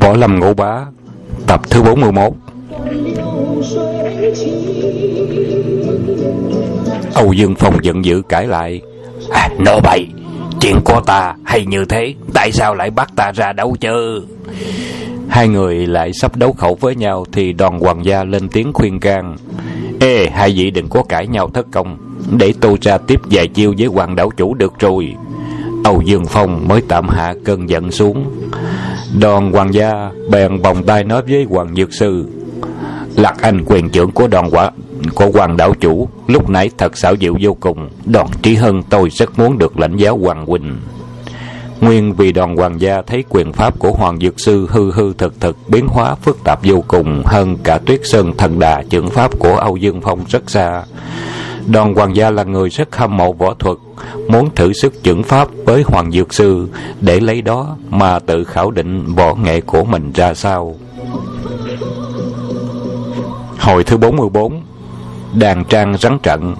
Võ Lâm Ngũ Bá Tập thứ 41 Âu Dương Phong giận dữ cãi lại à, Nô bậy Chuyện của ta hay như thế Tại sao lại bắt ta ra đấu chứ Hai người lại sắp đấu khẩu với nhau Thì đoàn hoàng gia lên tiếng khuyên can Ê hai vị đừng có cãi nhau thất công Để tôi ra tiếp vài chiêu với hoàng đảo chủ được rồi. Âu Dương Phong mới tạm hạ cơn giận xuống. Đoàn hoàng gia bèn vòng tay nói với hoàng dược sư, Lạc Anh quyền trưởng của đoàn quả, của hoàng đảo chủ, lúc nãy thật xảo diệu vô cùng. Đoàn trí hân tôi rất muốn được lãnh giáo hoàng huynh nguyên vì đoàn hoàng gia thấy quyền pháp của hoàng dược sư hư hư thực thực, biến hóa phức tạp vô cùng, hơn cả tuyết sơn thần đà trưởng pháp của âu dương phong rất xa đoàn hoàng gia là người rất hâm mộ võ thuật, muốn thử sức chưởng pháp với hoàng dược sư để lấy đó mà tự khảo định võ nghệ của mình ra sao Hồi thứ 44 Đàn trang rắn trận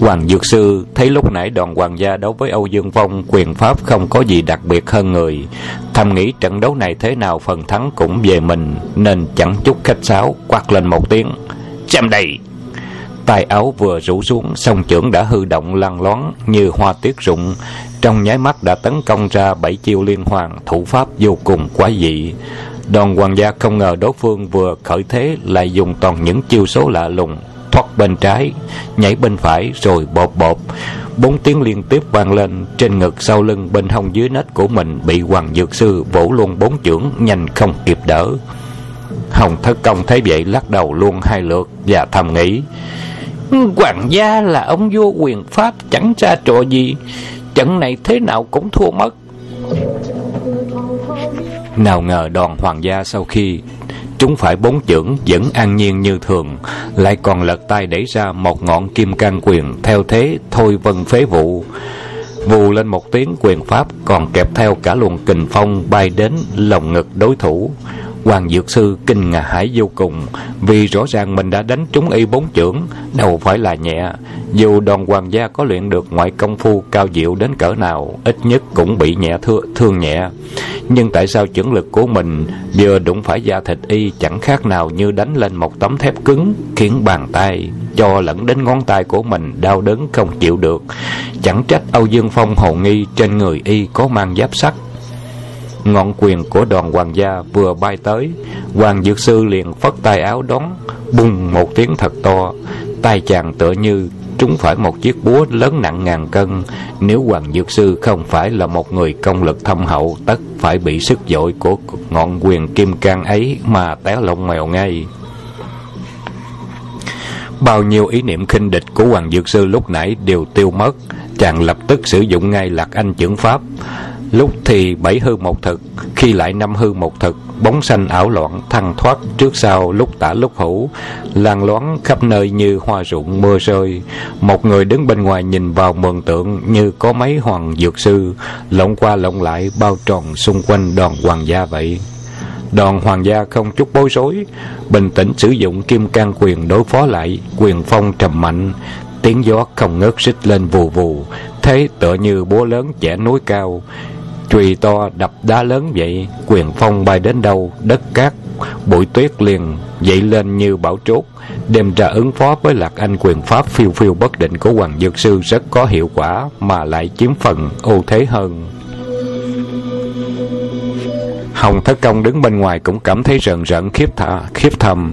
Hoàng Dược Sư thấy lúc nãy đoàn hoàng gia đấu với Âu Dương Phong, quyền pháp không có gì đặc biệt hơn người. Thầm nghĩ trận đấu này thế nào phần thắng cũng về mình, nên chẳng chút khách sáo quát lên một tiếng. Xem đây! Tay áo vừa rủ xuống song trưởng đã hư động lăn loáng như hoa tuyết rụng. Trong nháy mắt đã tấn công ra bảy chiêu liên hoàn thủ pháp vô cùng quái dị. Đoàn hoàng gia không ngờ đối phương vừa khởi thế lại dùng toàn những chiêu số lạ lùng, thoát bên trái, nhảy bên phải rồi bột bột. Bốn tiếng liên tiếp vang lên, trên ngực sau lưng bên hông dưới nách của mình bị hoàng dược sư vỗ luôn bốn chưởng nhanh không kịp đỡ. Hồng thất công thấy vậy lắc đầu luôn hai lượt và thầm nghĩ Hoàng gia là ông vua quyền pháp, chẳng ra trò gì. Trận này thế nào cũng thua mất. Nào ngờ đoàn hoàng gia sau khi chúng phải bốn chưởng vẫn an nhiên như thường, lại còn lật tay đẩy ra một ngọn kim can quyền. Theo thế, thôi vân phế vụ. Vù lên một tiếng, quyền pháp còn kẹp theo cả luồng kình phong bay đến lồng ngực đối thủ. Hoàng Dược Sư kinh ngạc hãi vô cùng Vì rõ ràng mình đã đánh trúng y bốn chưởng Đâu phải là nhẹ. Dù đoàn hoàng gia có luyện được ngoại công phu cao diệu đến cỡ nào Ít nhất cũng bị nhẹ thương, thương nhẹ. Nhưng tại sao chưởng lực của mình Vừa đụng phải da thịt y Chẳng khác nào như đánh lên một tấm thép cứng Khiến bàn tay cho lẫn đến ngón tay của mình đau đớn không chịu được? Chẳng trách Âu Dương Phong hồ nghi Trên người y có mang giáp sắt ngọn quyền của đoàn hoàng gia vừa bay tới. Hoàng dược sư liền phất tay áo đón, bùng một tiếng thật to. Tay chàng tựa như trúng phải một chiếc búa lớn nặng ngàn cân. Nếu hoàng dược sư không phải là một người công lực thâm hậu, tất phải bị sức dội của ngọn quyền kim cang ấy mà té lông mèo ngay. Bao nhiêu ý niệm khinh địch của hoàng dược sư lúc nãy đều tiêu mất. Chàng lập tức sử dụng ngay lạc anh chưởng pháp lúc thì bảy hư một thực, khi lại năm hư một thực, bóng xanh ảo loạn thăng thoát trước sau lúc tả lúc hữu. Lan loáng khắp nơi như hoa rụng mưa rơi, một người đứng bên ngoài nhìn vào mường tượng như có mấy hoàng dược sư, lộn qua lộn lại bao tròn xung quanh đoàn hoàng gia vậy. Đoàn hoàng gia không chút bối rối, bình tĩnh sử dụng kim can quyền đối phó lại, quyền phong trầm mạnh. Tiếng gió không ngớt xích lên vù vù, thế tựa như búa lớn chẻ núi cao. Trùy to đập đá lớn vậy, quyền phong bay đến đâu, đất cát, bụi tuyết liền dậy lên như bão trốt, đem ra ứng phó với lạc anh quyền pháp phiêu phiêu bất định của hoàng dược sư rất có hiệu quả mà lại chiếm phần ưu thế hơn. Hồng thất công đứng bên ngoài cũng cảm thấy rợn rợn, khiếp thả khiếp thầm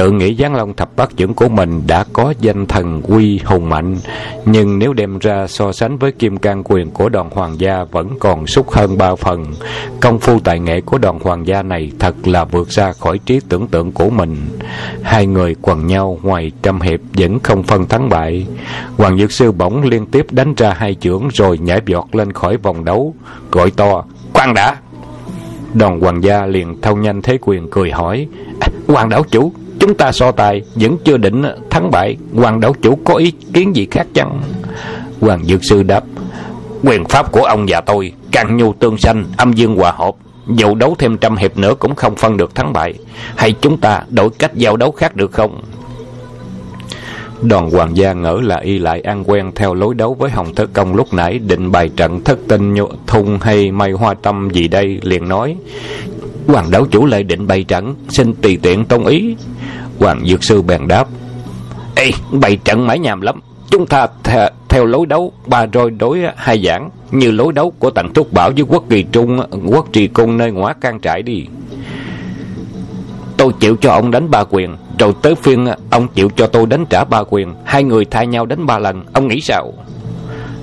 tự nghĩ giáng long thập bát dưỡng của mình đã có danh thần quy hùng mạnh. Nhưng nếu đem ra so sánh với kim can quyền của đoàn hoàng gia vẫn còn sút hơn ba phần. Công phu tài nghệ của đoàn hoàng gia này thật là vượt ra khỏi trí tưởng tượng của mình. Hai người quần nhau ngoài trăm hiệp vẫn không phân thắng bại. Hoàng dược sư bỗng liên tiếp đánh ra hai chưởng rồi nhảy vọt lên khỏi vòng đấu gọi to quan đã! Đoàn hoàng gia liền thâu nhanh thế quyền cười hỏi à, hoàng đảo chủ chúng ta so tài, vẫn chưa định thắng bại. Hoàng đạo chủ có ý kiến gì khác chăng? Hoàng dược sư đáp, quyền pháp của ông và tôi càng nhu tương sanh, âm dương hòa hợp, dầu đấu thêm trăm hiệp nữa cũng không phân được thắng bại. Hay chúng ta đổi cách giao đấu khác được không? Đoàn hoàng gia ngỡ là y lại ăn quen theo lối đấu với Hồng Thất Công lúc nãy định bày trận thất tinh thung hay may hoa tâm gì đây liền nói Hoàng đấu chủ lại định bày trận, Xin tùy tiện tông ý. Hoàng dược sư bèn đáp, Ê, bày trận mãi nhàm lắm. Chúng ta th, theo lối đấu, ba roi đối hai giảng, Như lối đấu của tần thúc Bảo với quốc kỳ trung, Quốc trì cung nơi ngõ can trải đi. Tôi chịu cho ông đánh ba quyền, Rồi tới phiên, ông chịu cho tôi đánh trả ba quyền. Hai người thay nhau đánh ba lần, Ông nghĩ sao?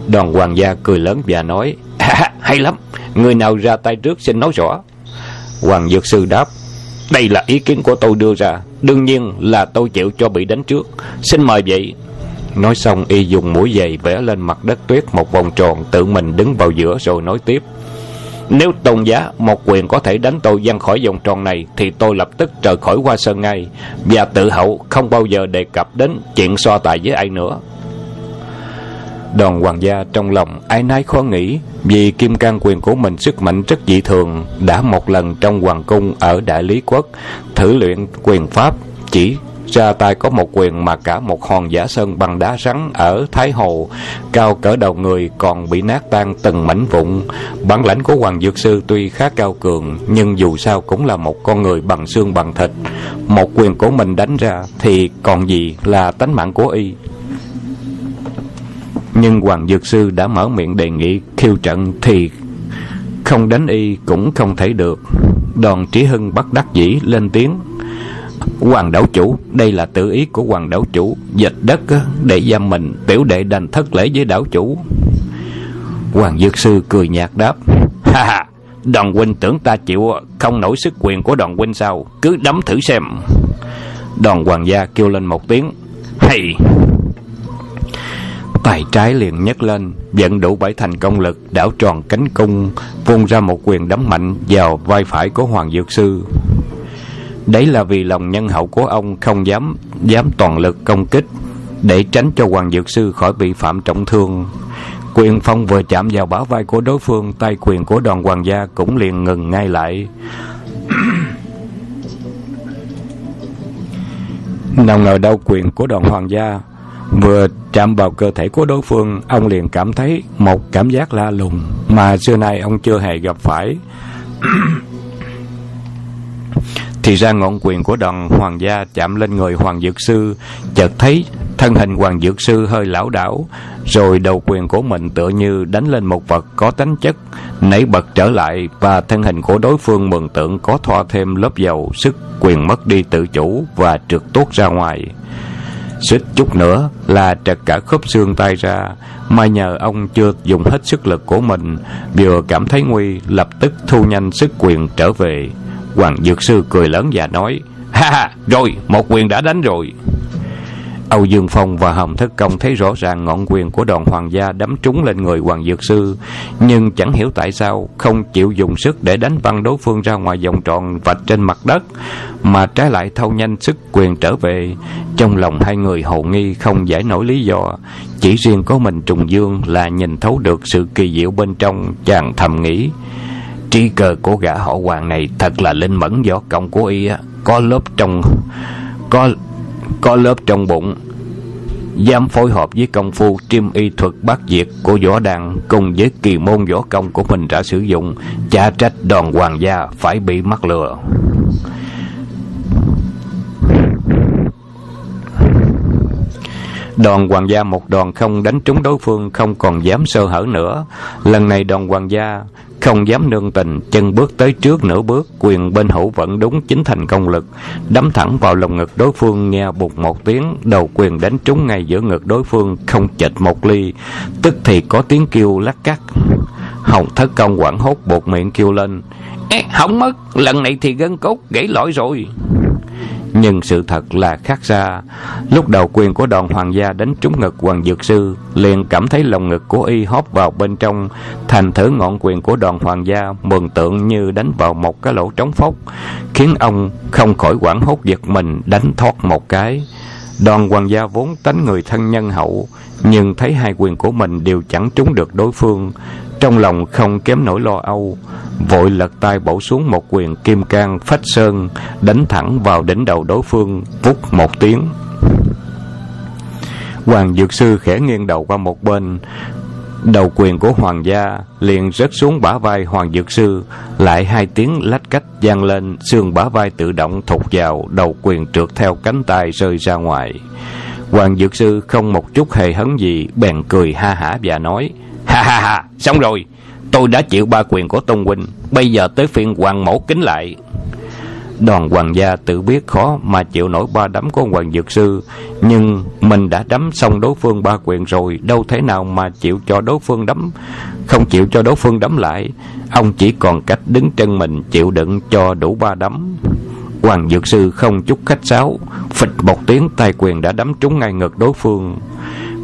Đoàn hoàng gia cười lớn và nói Hay lắm. Người nào ra tay trước xin nói rõ. Hoàng Dược Sư đáp, Đây là ý kiến của tôi đưa ra. Đương nhiên là tôi chịu cho bị đánh trước. Xin mời vậy Nói xong, y dùng mũi giày vẽ lên mặt đất tuyết một vòng tròn Tự mình đứng vào giữa rồi nói tiếp, Nếu tôn giá một quyền có thể đánh tôi văng khỏi vòng tròn này, Thì tôi lập tức rời khỏi qua sơn ngay. Và tự hậu không bao giờ đề cập đến chuyện so tài với ai nữa. Đoàn hoàng gia trong lòng ai nấy khó nghĩ Vì kim can quyền của mình sức mạnh rất dị thường, Đã một lần trong hoàng cung ở Đại Lý Quốc Thử luyện quyền pháp chỉ ra tay có một quyền mà cả một hòn giả sơn bằng đá rắn ở Thái Hồ, cao cỡ đầu người còn bị nát tan từng mảnh vụn. Bản lãnh của Hoàng Dược Sư tuy khá cao cường, nhưng dù sao cũng là một con người bằng xương bằng thịt. Một quyền của mình đánh ra thì còn gì là tánh mạng của y. Nhưng Hoàng Dược Sư đã mở miệng đề nghị khiêu trận thì không đánh y cũng không thể được. Đoàn Trí Hưng bắt đắc dĩ lên tiếng. Hoàng đảo chủ, Đây là tự ý của hoàng đảo chủ Dịch đất để giam mình, Tiểu đệ đành thất lễ với đảo chủ. Hoàng dược sư cười nhạt đáp. Ha ha, Đoàn huynh tưởng ta chịu không nổi sức quyền của đoàn huynh sao? Cứ đấm thử xem. Đoàn hoàng gia kêu lên một tiếng. Hay tay trái liền nhấc lên Vận đủ bảy thành công lực Đảo tròn cánh cung Vung ra một quyền đấm mạnh Vào vai phải của Hoàng Dược Sư Đấy là vì lòng nhân hậu của ông không dám dám toàn lực công kích để tránh cho Hoàng Dược Sư khỏi bị phạm trọng thương. Quyền phong vừa chạm vào bả vai của đối phương, tay quyền của đoàn hoàng gia cũng liền ngừng ngay lại. Nào ngờ đau quyền của đoàn hoàng gia vừa chạm vào cơ thể của đối phương, ông liền cảm thấy một cảm giác la lùng mà xưa nay ông chưa hề gặp phải. Thì ra ngọn quyền của đoàn hoàng gia chạm lên người hoàng dược sư Chợt thấy thân hình hoàng dược sư hơi lão đảo Rồi đầu quyền của mình tựa như đánh lên một vật có tính chất Nảy bật trở lại Và thân hình của đối phương mường tượng có thoa thêm lớp dầu Sức quyền mất đi tự chủ và trượt tốt ra ngoài Xích chút nữa là trật cả khớp xương tay ra. Mà nhờ ông chưa dùng hết sức lực của mình Vừa cảm thấy nguy Lập tức thu nhanh sức quyền trở về. Hoàng Dược Sư cười lớn và nói Ha ha, rồi, một quyền đã đánh rồi. Âu Dương Phong và Hồng Thất Công thấy rõ ràng ngọn quyền của đoàn hoàng gia đấm trúng lên người Hoàng Dược Sư, nhưng chẳng hiểu tại sao không chịu dùng sức để đánh văng đối phương ra ngoài vòng tròn vạch trên mặt đất, mà trái lại thâu nhanh sức quyền trở về. Trong lòng hai người hồ nghi không giải nổi lý do, chỉ riêng có mình Trùng Dương là nhìn thấu được sự kỳ diệu bên trong, chàng thầm nghĩ. Trí cờ của gã họ hoàng này thật là linh mẫn võ công của y á, có lớp trong có có lớp trong bụng, dám phối hợp với công phu triêm y thuật bát diệt của võ đàn cùng với kỳ môn võ công của mình đã sử dụng, chả trách đoàn hoàng gia phải bị mắc lừa. Đoàn hoàng gia một đoàn không đánh trúng đối phương Không còn dám sơ hở nữa. Lần này đoàn hoàng gia không dám nương tình chân bước tới trước nửa bước quyền bên hữu vẫn đúng chính thành công lực. Đấm thẳng vào lồng ngực đối phương nghe bụt một tiếng đầu quyền đánh trúng ngay giữa ngực đối phương không chệch một ly. Tức thì có tiếng kêu lắc cắt. Hồng thất công quảng hốt buộc miệng kêu lên Ê, không mất lần này thì gân cốt gãy lỗi rồi nhưng sự thật là khác xa. Lúc đầu quyền của đoàn hoàng gia đánh trúng ngực hoàng dược sư, liền cảm thấy lòng ngực của y hóp vào bên trong, thành thử ngọn quyền của đoàn hoàng gia mường tượng như đánh vào một cái lỗ trống phốc, khiến ông không khỏi quảng hốt giật mình đánh thoát một cái. Đoàn hoàng gia vốn tánh người thân nhân hậu, nhưng thấy hai quyền của mình đều chẳng trúng được đối phương trong lòng không kém nỗi lo âu, vội lật tay bổ xuống một quyền kim cang phách sơn, đánh thẳng vào đỉnh đầu đối phương, vút một tiếng. Hoàng Dược Sư khẽ nghiêng đầu qua một bên, Đầu quyền của hoàng gia liền rớt xuống bả vai hoàng dược sư, Lại hai tiếng lách cách vang lên, Xương bả vai tự động thụt vào, Đầu quyền trượt theo cánh tay rơi ra ngoài. Hoàng dược sư không một chút hề hấn gì, Bèn cười ha hả và nói Ha ha ha, xong rồi. Tôi đã chịu ba quyền của tôn Huynh. Bây giờ tới phiên hoàng mẫu kính lại. Đoàn hoàng gia tự biết khó mà chịu nổi ba đấm của hoàng dược sư. Nhưng mình đã đấm xong đối phương ba quyền rồi. Đâu thể nào mà chịu cho đối phương đấm Không chịu cho đối phương đấm lại. Ông chỉ còn cách đứng chân mình chịu đựng cho đủ ba đấm. Hoàng dược sư không chút khách sáo. Phịch một tiếng tay quyền đã đấm trúng ngay ngực đối phương.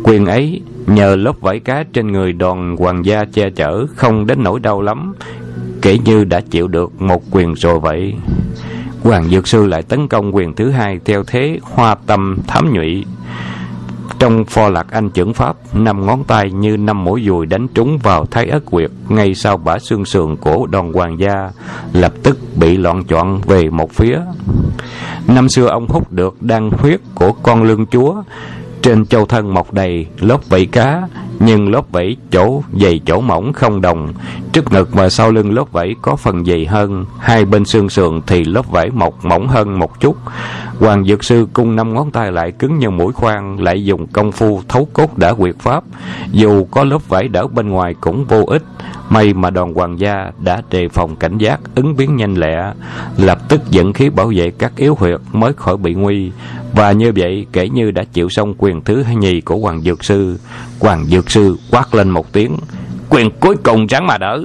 Quyền ấy nhờ lớp vải cá trên người đoàn hoàng gia che chở Không đến nỗi đau lắm Kể như đã chịu được một quyền rồi vậy Hoàng Dược Sư lại tấn công quyền thứ hai theo thế hoa tâm thám nhụy. Trong pho lạc anh trưởng pháp, năm ngón tay như năm mũi dùi đánh trúng vào thái ất quyệt ngay sau bả xương sườn của đoàn hoàng gia, lập tức bị loạn chọn về một phía. Năm xưa ông hút được đan huyết của con lương chúa, trên châu thân mọc đầy lớp vảy cá, nhưng lớp vảy chỗ dày chỗ mỏng không đồng. Trước ngực và sau lưng lớp vảy có phần dày hơn, hai bên xương sườn thì lớp vảy mọc mỏng hơn một chút. Hoàng Dược Sư cung năm ngón tay lại cứng như mũi khoan, lại dùng công phu thấu cốt đã quyệt pháp. Dù có lớp vảy đỡ bên ngoài cũng vô ích. May mà đoàn hoàng gia đã đề phòng cảnh giác, ứng biến nhanh lẹ, lập tức dẫn khí bảo vệ các yếu huyệt mới khỏi bị nguy. Và như vậy, kể như đã chịu xong quyền thứ hai nhì của Hoàng Dược Sư, Hoàng Dược Sư quát lên một tiếng, quyền cuối cùng ráng mà đỡ.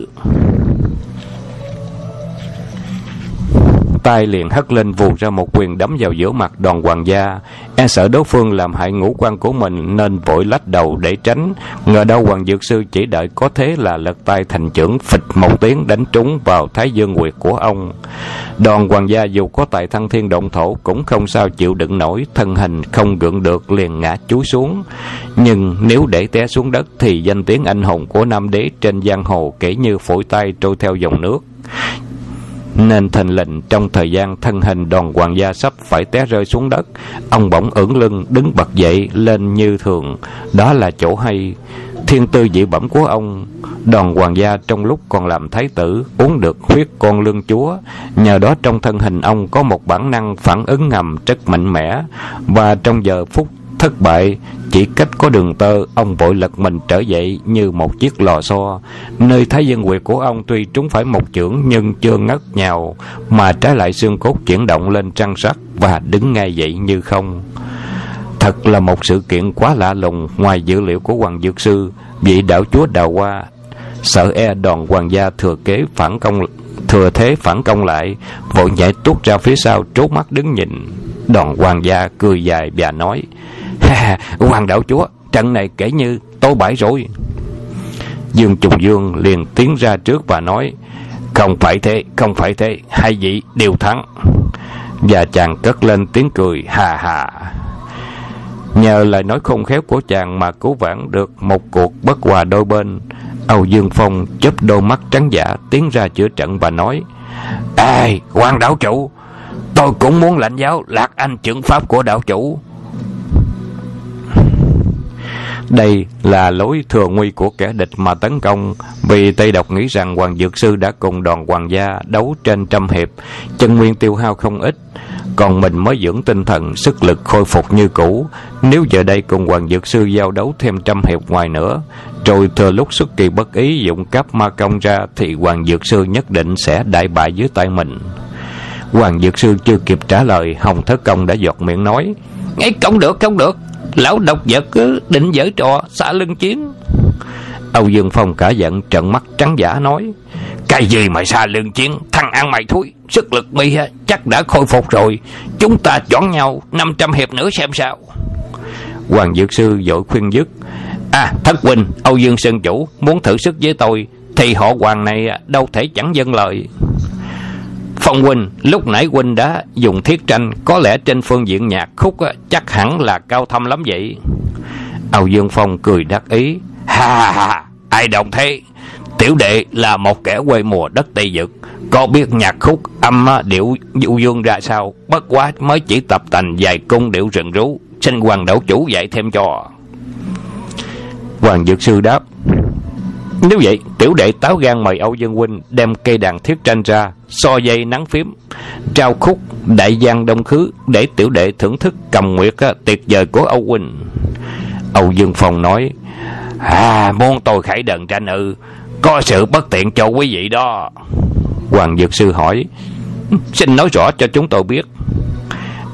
Tay liền hất lên vù ra một quyền đấm vào giữa mặt đoàn hoàng gia. E sợ đối phương làm hại ngũ quan của mình nên vội lách đầu để tránh. Ngờ đâu hoàng dược sư chỉ đợi có thế là lật tay thành trưởng phịch một tiếng đánh trúng vào thái dương quyệt của ông. Đoàn hoàng gia dù có tài thăng thiên động thổ cũng không sao chịu đựng nổi, thân hình không gượng được liền ngã chúi xuống. Nhưng nếu để té xuống đất thì danh tiếng anh hùng của nam đế trên giang hồ kể như phổi tay trôi theo dòng nước nên thành lệnh trong thời gian thân hình đoàn hoàng gia sắp phải té rơi xuống đất, ông bỗng ưỡn lưng đứng bật dậy lên như thường. Đó là chỗ hay. Thiên tư dị bẩm của ông đoàn hoàng gia trong lúc còn làm thái tử uống được huyết con lương chúa. Nhờ đó trong thân hình ông có một bản năng phản ứng ngầm rất mạnh mẽ. Và trong giờ phút thất bại, chỉ cách có đường tơ, ông vội lật mình trở dậy như một chiếc lò xo. Nơi thái dân quyệt của ông tuy trúng phải một chưởng nhưng chưa ngất nhào, mà trái lại xương cốt chuyển động lên trăng sắt và đứng ngay dậy như không. Thật là một sự kiện quá lạ lùng ngoài dữ liệu của hoàng dược sư, vị đạo chúa đào hoa. Sợ e đoàn hoàng gia thừa kế phản công, thừa thế phản công lại, vội nhảy tuốt ra phía sau trố mắt đứng nhìn. Đoàn hoàng gia cười dài và nói Hoàng đạo chúa, Trận này kể như tôi bãi rồi Dương Trùng Dương liền tiến ra trước và nói, Không phải thế, Không phải thế, Hai vị đều thắng. Và chàng cất lên tiếng cười Hà hà Nhờ lời nói khôn khéo của chàng Mà cứu vãn được một cuộc bất hòa đôi bên, Âu Dương Phong chớp đôi mắt trắng giả Tiến ra chữa trận và nói, Ê quan đạo chủ, Tôi cũng muốn lãnh giáo lạc anh trưởng pháp của đạo chủ đây là lối thừa nguy của kẻ địch mà tấn công, vì Tây Độc nghĩ rằng Hoàng Dược Sư đã cùng đoàn Hoàng gia đấu trên trăm hiệp, chân nguyên tiêu hao không ít, còn mình mới dưỡng tinh thần, sức lực khôi phục như cũ. Nếu giờ đây cùng Hoàng Dược Sư giao đấu thêm trăm hiệp ngoài nữa, rồi thừa lúc xuất kỳ bất ý dụng cáp ma công ra, thì Hoàng Dược Sư nhất định sẽ đại bại dưới tay mình. Hoàng Dược Sư chưa kịp trả lời, Hồng Thất Công đã giọt miệng nói, Ngay không được, không được, Lão độc vật cứ định dở trò, xả lưng chiến. Âu Dương Phong cả giận trận mắt trắng giả nói, Cái gì mà xa lưng chiến? Thằng ăn mày thúi, Sức lực mi chắc đã khôi phục rồi. Chúng ta chọn nhau 500 hiệp nữa xem sao. Hoàng Dược Sư vội khuyên dứt À thất huynh Âu Dương Sơn Chủ, Muốn thử sức với tôi, Thì họ hoàng này đâu thể chẳng dân lời. Phong huynh, lúc nãy huynh đã dùng thiết tranh, có lẽ trên phương diện nhạc khúc chắc hẳn là cao thâm lắm vậy. Âu Dương Phong cười đắc ý. Ha ha, ai đồng thế? Tiểu đệ là một kẻ quê mùa đất Tây Dực, có biết nhạc khúc âm điệu du dương ra sao, bất quá mới chỉ tập thành vài cung điệu rừng rú, xin hoàng đảo chủ dạy thêm cho. Hoàng Dược Sư đáp nếu vậy, tiểu đệ táo gan mời Âu Dương Huynh Đem cây đàn thiết tranh ra, So dây nắng phím. Trao khúc đại giang đông khứ Để tiểu đệ thưởng thức cầm nguyệt Tuyệt vời của Âu Huynh. Âu Dương Phong nói À muốn tôi khải đần tranh ư, Có sự bất tiện cho quý vị đó. Hoàng Dược Sư hỏi, Xin nói rõ cho chúng tôi biết.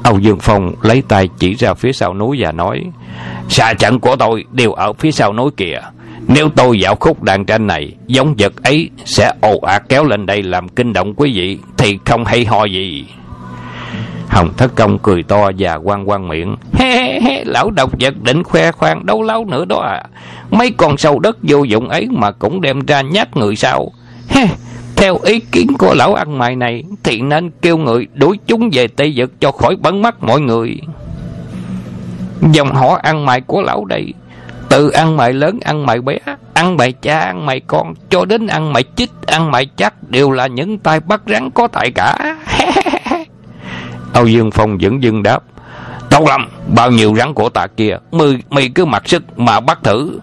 Âu Dương Phong lấy tay chỉ ra phía sau núi và nói, Xa trận của tôi đều ở phía sau núi kìa. Nếu tôi dạo khúc đàn tranh này Giống vật ấy sẽ ồ ạt kéo lên đây làm kinh động quý vị Thì không hay ho gì. Hồng Thất Công cười to và quan quan miệng. He, he, he, Lão độc vật định khoe khoang đâu lâu nữa đó à. Mấy con sâu đất vô dụng ấy mà cũng đem ra nhát người sao. He, Theo ý kiến của lão ăn mày này Thì nên kêu người đuổi chúng về Tây Vực cho khỏi bấn mắt mọi người. Dòng họ ăn mày của lão đây từ ăn mày lớn ăn mày bé Ăn mày cha ăn mày con Cho đến ăn mày chích ăn mày chắc Đều là những tay bắt rắn có tài cả. Âu Dương Phong vẫn dưng đáp Tốt lắm Bao nhiêu rắn của tạ kia Mày, mày cứ mặc sức mà bắt thử.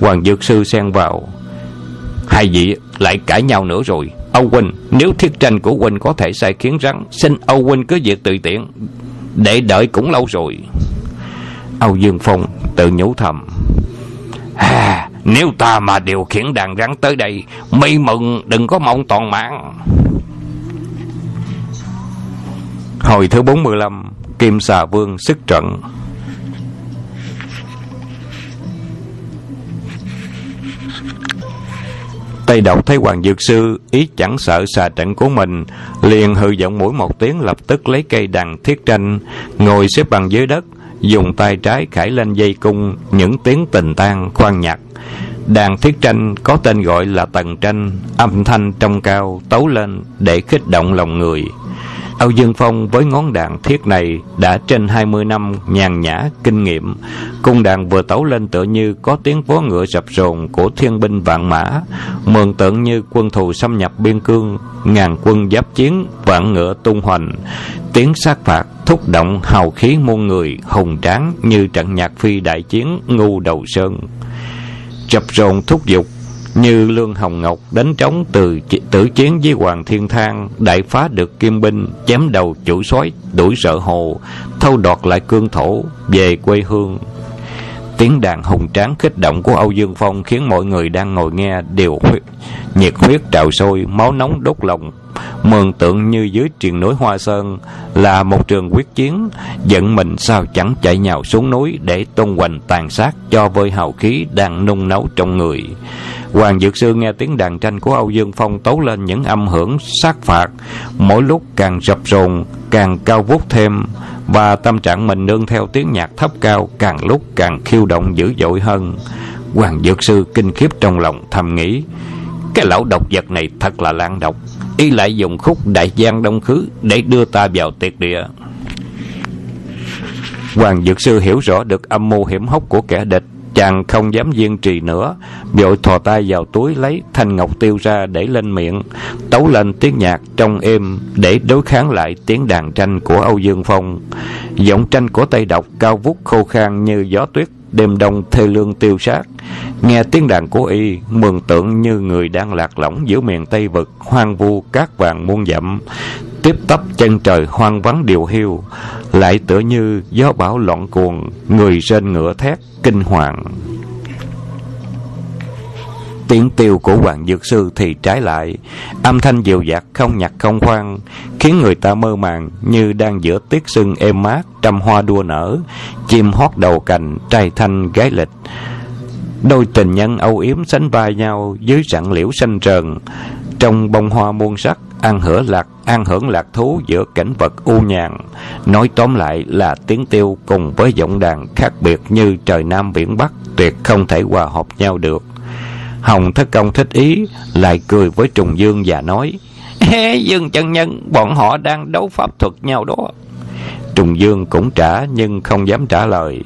Hoàng Dược Sư xen vào Hai vị lại cãi nhau nữa rồi. Âu Huynh Nếu thiết tranh của Huynh có thể sai khiến rắn Xin Âu Huynh cứ việc tùy tiện Để đợi cũng lâu rồi. Âu Dương Phong tự nhủ thầm. À, Nếu ta mà điều khiển đàn rắn tới đây Mây mừng đừng có mong toàn mạng. Hồi thứ 45 Kim xà vương sức trận. Tây độc thấy Hoàng Dược Sư ý chẳng sợ xà trận của mình, liền hư giọng mũi một tiếng lập tức lấy cây đằng thiết tranh, ngồi xếp bằng dưới đất, dùng tay trái khải lên dây cung, những tiếng tình tan khoan nhạc. Đàn thiết tranh có tên gọi là tần tranh, âm thanh trong cao, tấu lên để khích động lòng người. Âu Dương Phong với ngón đàn thiết này đã trên 20 năm nhàn nhã, kinh nghiệm. Cung đàn vừa tấu lên tựa như có tiếng vó ngựa sập rồn của thiên binh vạn mã, mường tượng như quân thù xâm nhập biên cương, ngàn quân giáp chiến, vạn ngựa tung hoành. Tiếng sát phạt thúc động hào khí muôn người, hùng tráng như trận nhạc phi đại chiến ngu đầu sơn. Sập rồn thúc giục như Lương Hồng Ngọc đánh trống từ tử chiến với Hoàng Thiên Thang, đại phá được kim binh, chém đầu chủ soái đuổi sợ hồ, thâu đoạt lại cương thổ, về quê hương. Tiếng đàn hùng tráng kích động của Âu Dương Phong khiến mọi người đang ngồi nghe đều huyết, nhiệt huyết trào sôi, máu nóng đốt lòng. Mường tượng như dưới triền núi Hoa Sơn là một trường quyết chiến, giận mình sao chẳng chạy nhào xuống núi để tung hoành tàn sát cho vơi hào khí đang nung nấu trong người. Hoàng Dược Sư nghe tiếng đàn tranh của Âu Dương Phong tấu lên những âm hưởng sát phạt, mỗi lúc càng rập rồn, càng cao vút thêm, và tâm trạng mình nương theo tiếng nhạc thấp cao càng lúc càng khiêu động dữ dội hơn. Hoàng Dược Sư kinh khiếp trong lòng thầm nghĩ, cái lão độc vật này thật là lan độc, y lại dùng khúc đại giang đông khứ để đưa ta vào tiệt địa. Hoàng Dược Sư hiểu rõ được âm mưu hiểm hóc của kẻ địch, Chàng không dám diên trì nữa Vội thò tay vào túi lấy thanh ngọc tiêu ra để lên miệng Tấu lên tiếng nhạc trong êm Để đối kháng lại tiếng đàn tranh của Âu Dương Phong Giọng tranh của Tây Độc cao vút khô khan như gió tuyết Đêm đông thê lương tiêu sát. Nghe tiếng đàn của y, Mường tượng như người đang lạc lõng giữa miền Tây Vực, Hoang vu cát vàng muôn dặm. Tiếp tấp chân trời hoang vắng điều hiu, lại tựa như gió bão loạn cuồng, người trên ngựa thét kinh hoàng tiếng tiêu của hoàng dược sư thì trái lại. Âm thanh dịu dạt không nhặt không khoan khiến người ta mơ màng như đang giữa tiết sưng êm mát trăm hoa đua nở chim hót đầu cành trai thanh gái lịch. Đôi tình nhân âu yếm sánh vai nhau dưới rặng liễu xanh trần, trong bông hoa muôn sắc ăn hưởng lạc ăn hưởng lạc thú giữa cảnh vật u nhàn. Nói tóm lại là tiếng tiêu cùng với giọng đàn khác biệt như trời nam biển bắc tuyệt không thể hòa hợp nhau được hồng thất công thích ý, lại cười với trùng dương và nói dương chân nhân, bọn họ đang đấu pháp thuật nhau đó. Trùng dương cũng trả nhưng không dám trả lời.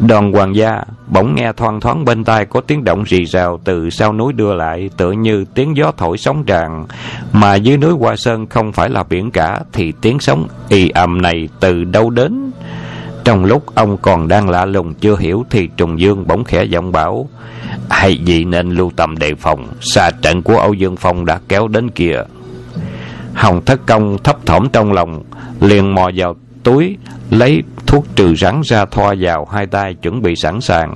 Đoàn hoàng gia bỗng nghe thoang thoáng bên tai có tiếng động rì rào từ sau núi đưa lại, tựa như tiếng gió thổi sóng tràn. Mà dưới núi hoa sơn không phải là biển cả, thì tiếng sóng ì ầm này từ đâu đến? Trong lúc ông còn đang lạ lùng chưa hiểu Thì Trùng Dương bỗng khẽ giọng bảo hay gì nên lưu tâm đề phòng? Xa trận của Âu Dương Phong đã kéo đến kia Hồng Thất Công thấp thỏm trong lòng liền mò vào túi lấy thuốc trừ rắn ra thoa vào hai tay chuẩn bị sẵn sàng.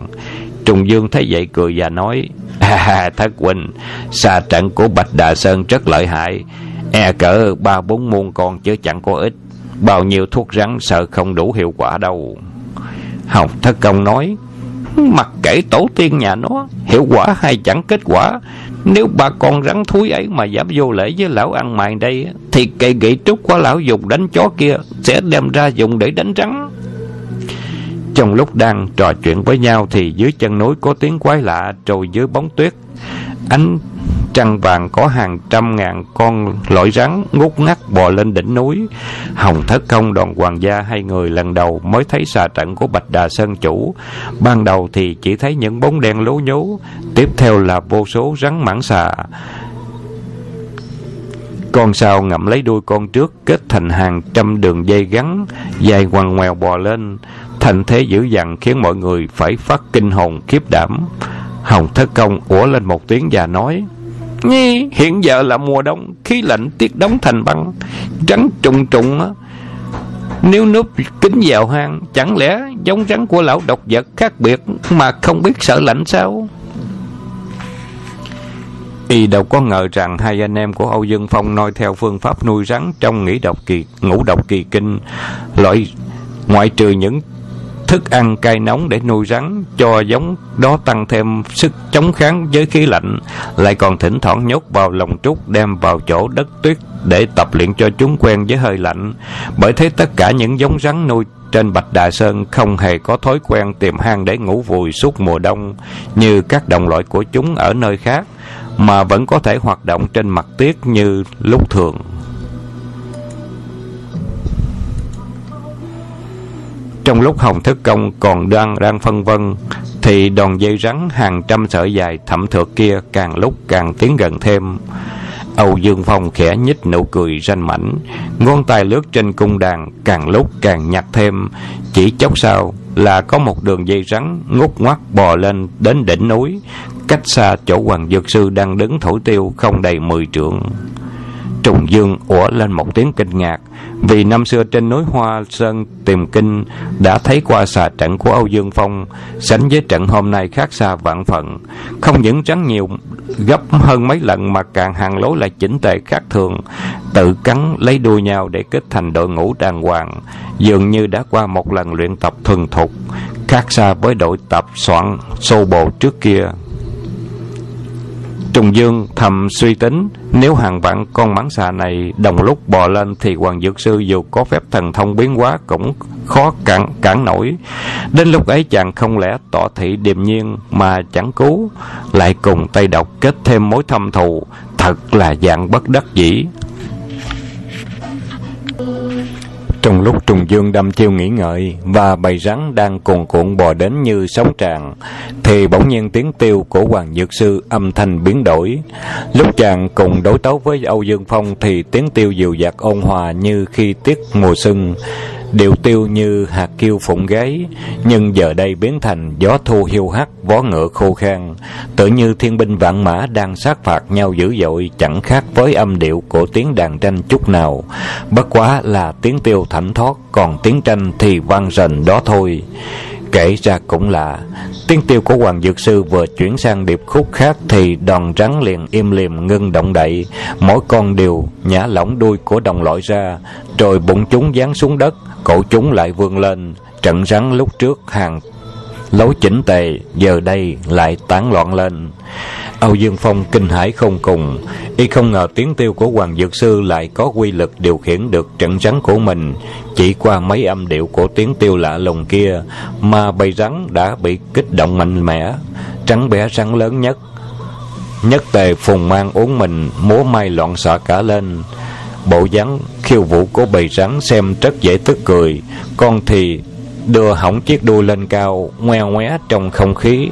Trùng dương thấy vậy cười và nói à, thất huynh xa trận của bạch đà sơn rất lợi hại. E cỡ ba bốn muôn con chứ chẳng có ít. Bao nhiêu thuốc rắn sợ không đủ hiệu quả đâu. Hồng thất công nói mặc kệ tổ tiên nhà nó, hiệu quả hay chẳng kết quả, nếu bà con rắn thúi ấy mà dám vô lễ với lão ăn mày đây, Thì cây gậy trúc của lão dùng đánh chó kia Sẽ đem ra dùng để đánh rắn. Trong lúc đang trò chuyện với nhau Thì dưới chân núi có tiếng quái lạ Trồi dưới bóng tuyết. Ánh trăng vàng có hàng trăm ngàn con lõi rắn ngút ngắt bò lên đỉnh núi. Hồng Thất Công đoàn hoàng gia hai người lần đầu mới thấy xà trận của Bạch Đà Sơn Chủ. Ban đầu thì chỉ thấy những bóng đen lố nhố, tiếp theo là vô số rắn mãng xà. Con sau ngậm lấy đuôi con trước kết thành hàng trăm đường dây gắn dài ngoằn ngoèo bò lên, thành thế dữ dằn khiến mọi người phải phát kinh hồn khiếp đảm. Hồng Thất Công ủa lên một tiếng và nói Nhi, hiện giờ là mùa đông, khí lạnh tiết đóng thành băng, rắn trùng trùng á. Nếu núp kính vào hang, chẳng lẽ giống rắn của lão độc vật khác biệt mà không biết sợ lạnh sao? Y đâu có ngờ rằng hai anh em của Âu Dương Phong noi theo phương pháp nuôi rắn trong nghĩ độc kỳ, ngũ độc kỳ kinh. Loại ngoại trừ những thức ăn cay nóng để nuôi rắn, cho giống đó tăng thêm sức chống kháng với khí lạnh, lại còn thỉnh thoảng nhốt vào lồng trúc, đem vào chỗ đất tuyết để tập luyện cho chúng quen với hơi lạnh bởi thế tất cả những giống rắn nuôi trên Bạch Đà Sơn không hề có thói quen tìm hang để ngủ vùi suốt mùa đông như các đồng loại của chúng ở nơi khác, mà vẫn có thể hoạt động trên mặt tuyết như lúc thường. Trong lúc Hồng Thức Công còn đang đang phân vân, thì đòn dây rắn hàng trăm sợi dài thẩm thượt kia càng lúc càng tiến gần thêm. Âu Dương Phong khẽ nhích nụ cười ranh mảnh, ngón tay lướt trên cung đàn càng lúc càng nhặt thêm, chỉ chốc sau là có một đường dây rắn ngút ngoắt bò lên đến đỉnh núi, cách xa chỗ Hoàng Dược Sư đang đứng thổi tiêu không đầy mười trượng. Trùng Dương ủa lên một tiếng kinh ngạc, vì năm xưa trên núi Hoa Sơn tìm kinh đã thấy qua xà trận của Âu Dương Phong, sánh với trận hôm nay khác xa vạn phận. Không những trắng nhiều gấp hơn mấy lần mà càng hàng lối lại chỉnh tề khác thường, tự cắn lấy đuôi nhau để kết thành đội ngũ đàng hoàng, dường như đã qua một lần luyện tập thuần thục, khác xa với đội tập soạn xô bộ trước kia. Trùng Dương thầm suy tính, nếu hàng vạn con mãng xà này đồng lúc bò lên thì Hoàng Dược Sư dù có phép thần thông biến hóa cũng khó cản cản nổi. Đến lúc ấy chàng không lẽ tỏ thị điềm nhiên mà chẳng cứu, lại cùng tay độc kết thêm mối thâm thù, thật là dạng bất đắc dĩ. Trong lúc trùng dương đâm chiêu nghĩ ngợi và bầy rắn đang cuồn cuộn bò đến như sóng tràn, thì bỗng nhiên tiếng tiêu của Hoàng Dược Sư âm thanh biến đổi. Lúc chàng cùng đối tấu với Âu Dương Phong thì tiếng tiêu dịu dạt ôn hòa như khi tiết mùa xuân điệu tiêu như hạt kiêu phụng gáy nhưng giờ đây biến thành gió thu hiu hắt vó ngựa khô khan. Tự như thiên binh vạn mã đang sát phạt nhau dữ dội chẳng khác với âm điệu của tiếng đàn tranh chút nào. Bất quá là tiếng tiêu thảnh thoát, còn tiếng tranh thì vang rền đó thôi kể ra cũng lạ, tiếng tiêu của hoàng dược sư vừa chuyển sang điệp khúc khác thì đòn rắn liền im lìm ngưng động đậy. Mỗi con đều nhả lỏng đuôi của đồng loại ra rồi bụng chúng giáng xuống đất cổ chúng lại vươn lên. Trận rắn lúc trước hàng lối chỉnh tề giờ đây lại tán loạn lên âu dương phong kinh hãi không cùng. Y không ngờ tiếng tiêu của hoàng dược sư lại có quy lực điều khiển được trận rắn của mình. Chỉ qua mấy âm điệu của tiếng tiêu lạ lùng kia mà bầy rắn đã bị kích động mạnh mẽ. Trắng bé rắn lớn nhất nhất tề phùng mang uống mình, múa may loạn xạ cả lên. Bộ rắn khiêu vũ của bầy rắn xem rất dễ tức cười. Con thì đưa hỏng chiếc đuôi lên cao, ngoe ngoé trong không khí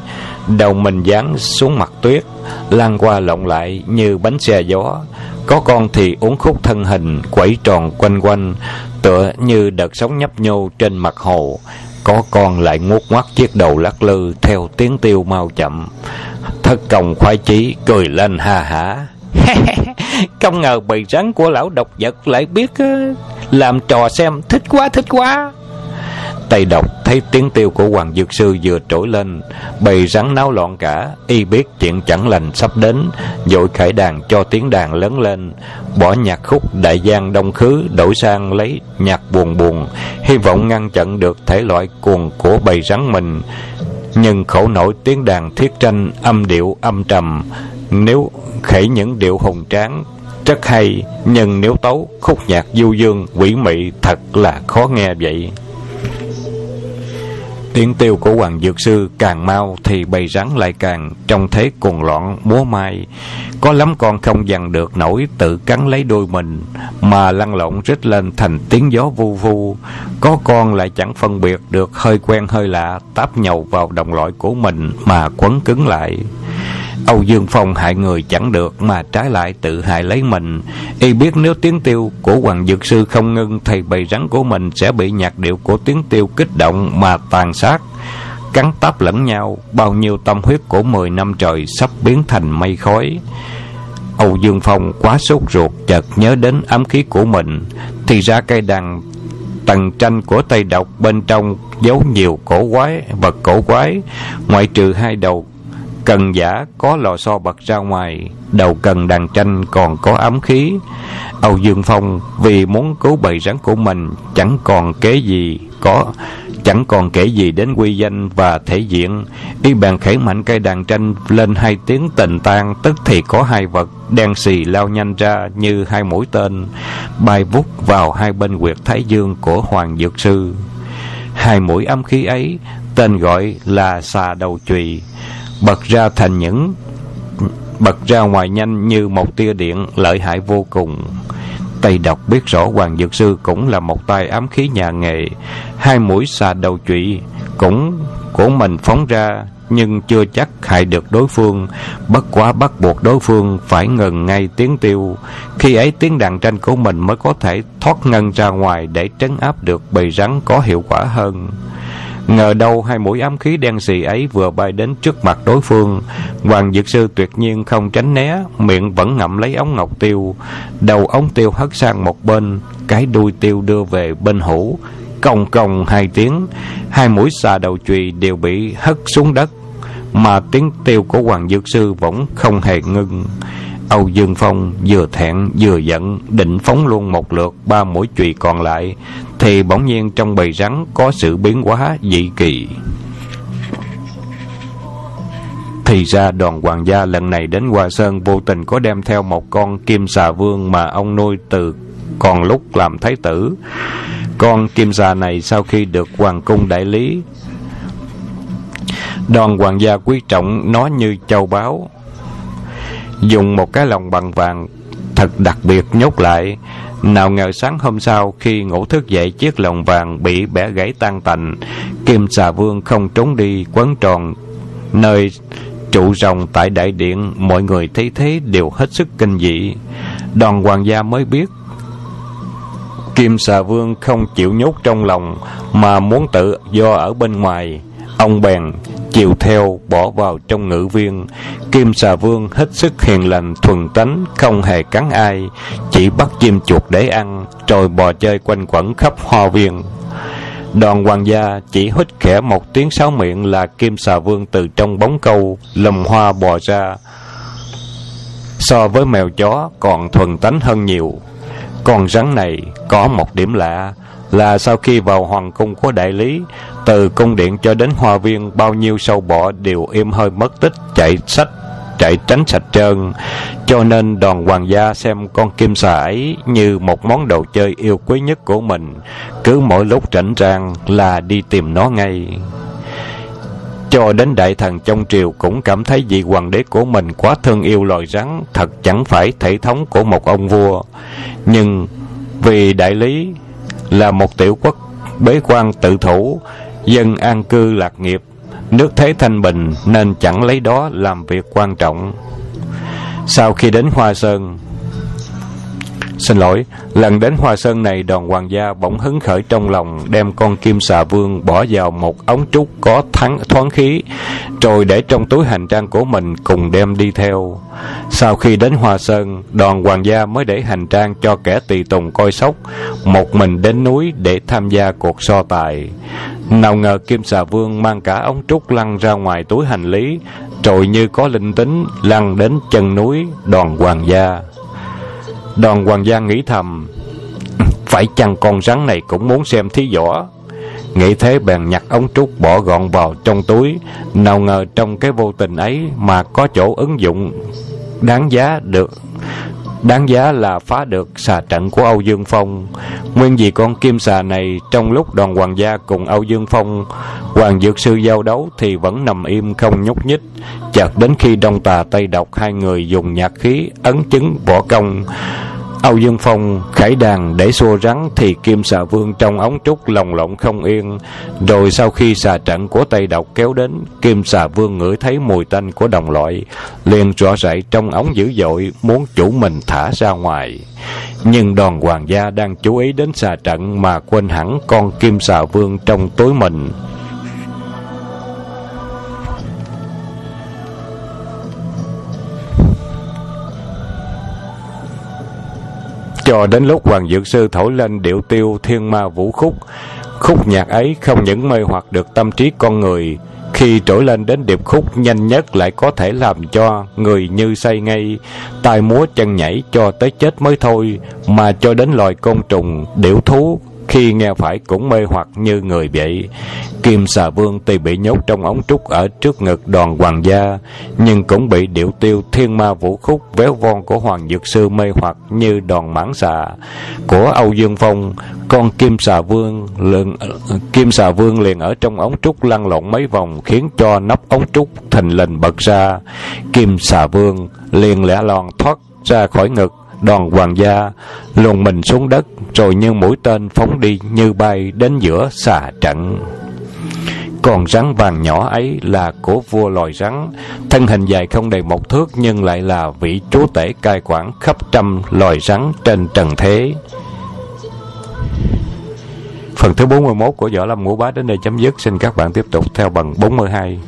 đầu mình dán xuống mặt tuyết, lan qua lộn lại như bánh xe gió. Có con thì uốn khúc thân hình quẩy tròn quanh quanh, tựa như đợt sóng nhấp nhô trên mặt hồ. Có con lại ngút ngoắt chiếc đầu lắc lư theo tiếng tiêu mau chậm. Thất công khoái chí cười lên ha hả. Không ngờ bầy rắn của lão độc vật lại biết làm trò xem thích quá thích quá. Tây độc thấy tiếng tiêu của Hoàng Dược Sư vừa trỗi lên Bầy rắn náo loạn cả, Y biết chuyện chẳng lành sắp đến Dội khải đàn cho tiếng đàn lớn lên, Bỏ nhạc khúc đại giang đông khứ, Đổi sang lấy nhạc buồn buồn, Hy vọng ngăn chặn được thể loại cuồng của bầy rắn mình. Nhưng khổ nổi tiếng đàn thiết tranh Âm điệu âm trầm, Nếu khẩy những điệu hùng tráng, rất hay, nhưng nếu tấu khúc nhạc du dương, quỷ mị thật là khó nghe vậy. Tiếng tiêu của Hoàng Dược Sư càng mau thì bầy rắn lại càng trong thế cuồng loạn, múa mai. Có lắm con không dằn được nổi, tự cắn lấy đôi mình, mà lăn lộn rít lên thành tiếng gió vu vu. Có con lại chẳng phân biệt được, hơi quen hơi lạ, táp nhầu vào đồng loại của mình mà quấn cứng lại. Âu Dương Phong hại người chẳng được mà trái lại tự hại lấy mình. Y biết nếu tiếng tiêu của Hoàng Dược Sư không ngưng thì bầy rắn của mình sẽ bị nhạc điệu của tiếng tiêu kích động mà tàn sát. Cắn táp lẫn nhau, bao nhiêu tâm huyết của mười năm trời sắp biến thành mây khói. Âu Dương Phong quá sốt ruột chợt nhớ đến ám khí của mình. Thì ra cây đàn tầng tranh của Tây Độc bên trong giấu nhiều cổ quái, vật cổ quái, ngoại trừ hai đầu Cần giả có lò xo bật ra ngoài, đầu cần đàn tranh còn có ấm khí. Âu Dương Phong vì muốn cứu bầy rắn của mình chẳng còn kế gì có chẳng còn kể gì đến quy danh và thể diện. Y bàn khẩy mạnh cây đàn tranh lên hai tiếng tình tan tức thì có hai vật đen xì lao nhanh ra như hai mũi tên bay vút vào hai bên quyệt thái dương của hoàng dược sư. Hai mũi âm khí ấy tên gọi là xà đầu chùy bật ra thành những, bật ra ngoài nhanh như một tia điện lợi hại vô cùng. Tây độc biết rõ Hoàng Dược Sư cũng là một tay ám khí nhà nghề. Hai mũi xà đầu trụy cũng của mình phóng ra, Nhưng chưa chắc hại được đối phương. Bất quá bắt buộc đối phương phải ngừng ngay tiếng tiêu. Khi ấy tiếng đàn tranh của mình mới có thể thoát ngân ra ngoài Để trấn áp được bầy rắn có hiệu quả hơn. Ngờ đâu hai mũi ám khí đen xì ấy vừa bay đến trước mặt đối phương. Hoàng Dược Sư tuyệt nhiên không tránh né, Miệng vẫn ngậm lấy ống ngọc tiêu. Đầu ống tiêu hất sang một bên, Cái đuôi tiêu đưa về bên hữu Còng còng hai tiếng, Hai mũi xà đầu chùy đều bị hất xuống đất, Mà tiếng tiêu của Hoàng Dược Sư vẫn không hề ngưng Âu Dương Phong vừa thẹn vừa giận định phóng luôn một lượt ba mũi chùy còn lại thì bỗng nhiên trong bầy rắn có sự biến hóa dị kỳ. Thì ra đoàn hoàng gia lần này đến Hoa Sơn vô tình có đem theo một con kim xà vương mà ông nuôi từ còn lúc làm thái tử. Con kim xà này sau khi được hoàng cung đại lý, đoàn hoàng gia quý trọng nó như châu báu. Dùng một cái lòng bằng vàng thật đặc biệt nhốt lại, nào ngờ sáng hôm sau khi ngủ thức dậy chiếc lồng vàng bị bẻ gãy tan tành, Kim xà vương không trốn đi quấn tròn nơi trụ rồng tại đại điện, mọi người thấy thế đều hết sức kinh dị. Đoàn hoàng gia mới biết Kim xà vương không chịu nhốt trong lòng mà muốn tự do ở bên ngoài. Ông bèn chiều theo bỏ vào trong ngự viên. Kim xà vương hết sức hiền lành, thuần tánh, không hề cắn ai. Chỉ bắt chim chuột để ăn rồi bò chơi quanh quẩn khắp hoa viên. Đoàn hoàng gia chỉ hít khẽ một tiếng sáo miệng là kim xà vương từ trong bóng câu lầm hoa bò ra. So với mèo chó còn thuần tánh hơn nhiều. Con rắn này có một điểm lạ là sau khi vào hoàng cung của đại lý, từ cung điện cho đến hoa viên, bao nhiêu sâu bọ đều im hơi mất tích chạy sách chạy tránh sạch trơn. Cho nên đoàn hoàng gia xem con kim xà ấy như một món đồ chơi yêu quý nhất của mình. Cứ mỗi lúc rảnh rang là đi tìm nó ngay. Cho đến đại thần trong triều cũng cảm thấy vị hoàng đế của mình quá thương yêu loài rắn, thật chẳng phải thể thống của một ông vua. Nhưng vì đại lý là một tiểu quốc, bế quan tự thủ, dân an cư lạc nghiệp. Nước thế thanh bình nên chẳng lấy đó làm việc quan trọng. Sau khi đến hoa sơn Xin lỗi, lần đến Hoa Sơn này đoàn hoàng gia bỗng hứng khởi trong lòng đem con kim xà vương bỏ vào một ống trúc có thắng, thoáng khí, rồi để trong túi hành trang của mình cùng đem đi theo. Sau khi đến Hoa Sơn, đoàn hoàng gia mới để hành trang cho kẻ tùy tùng coi sóc, một mình đến núi để tham gia cuộc so tài. Nào ngờ Kim Xà Vương mang cả ống trúc lăn ra ngoài túi hành lý, rồi như có linh tính lăn đến chân núi đoàn hoàng gia. Đoàn hoàng gia nghĩ thầm, phải chăng con rắn này cũng muốn xem thí võ? Nghĩ thế bèn nhặt ống trúc bỏ gọn vào trong túi, nào ngờ trong cái vô tình ấy mà có chỗ ứng dụng đáng giá được Đáng giá là phá được xà trận của Âu Dương Phong. Nguyên vì con kim xà này trong lúc đoàn hoàng gia cùng Âu Dương Phong, hoàng dược sư giao đấu thì vẫn nằm im không nhúc nhích. Chợt đến khi đông tà Tây Độc hai người dùng nhạc khí ấn chứng võ công, Âu Dương Phong khải đàn để xua rắn thì Kim Xà Vương trong ống trúc lồng lộng không yên. Rồi sau khi xà trận của Tây Độc kéo đến, Kim Xà Vương ngửi thấy mùi tanh của đồng loại, liền rõ rảy trong ống dữ dội muốn chủ mình thả ra ngoài. Nhưng đoàn hoàng gia đang chú ý đến xà trận mà quên hẳn con Kim Xà Vương trong túi mình. Cho đến lúc Hoàng Dược Sư thổi lên điệu tiêu thiên ma vũ khúc, khúc nhạc ấy không những mê hoặc được tâm trí con người, khi trỗi lên đến điệp khúc nhanh nhất lại có thể làm cho người như say ngay, tai múa chân nhảy cho tới chết mới thôi, mà cho đến loài côn trùng, điểu thú khi nghe phải cũng mê hoặc như người vậy. Kim xà vương tuy bị nhốt trong ống trúc ở trước ngực đoàn hoàng gia, nhưng cũng bị điệu tiêu thiên ma vũ khúc véo von của hoàng dược sư mê hoặc như đoàn mãn xà của Âu Dương Phong. Con kim xà vương liền, kim xà vương liền ở trong ống trúc lăn lộn mấy vòng khiến cho nắp ống trúc thình lình bật ra. Kim xà vương liền lẻ lòn thoát ra khỏi ngực đoàn hoàng gia lùn mình xuống đất, rồi như mũi tên phóng đi như bay đến giữa xà trận còn rắn vàng nhỏ ấy là của vua loài rắn, thân hình dài không đầy một thước nhưng lại là vị chúa tể cai quản khắp trăm loài rắn trên trần thế Phần thứ 41 của Võ Lâm Ngũ Bá đến đây chấm dứt. Xin các bạn tiếp tục theo bằng 42.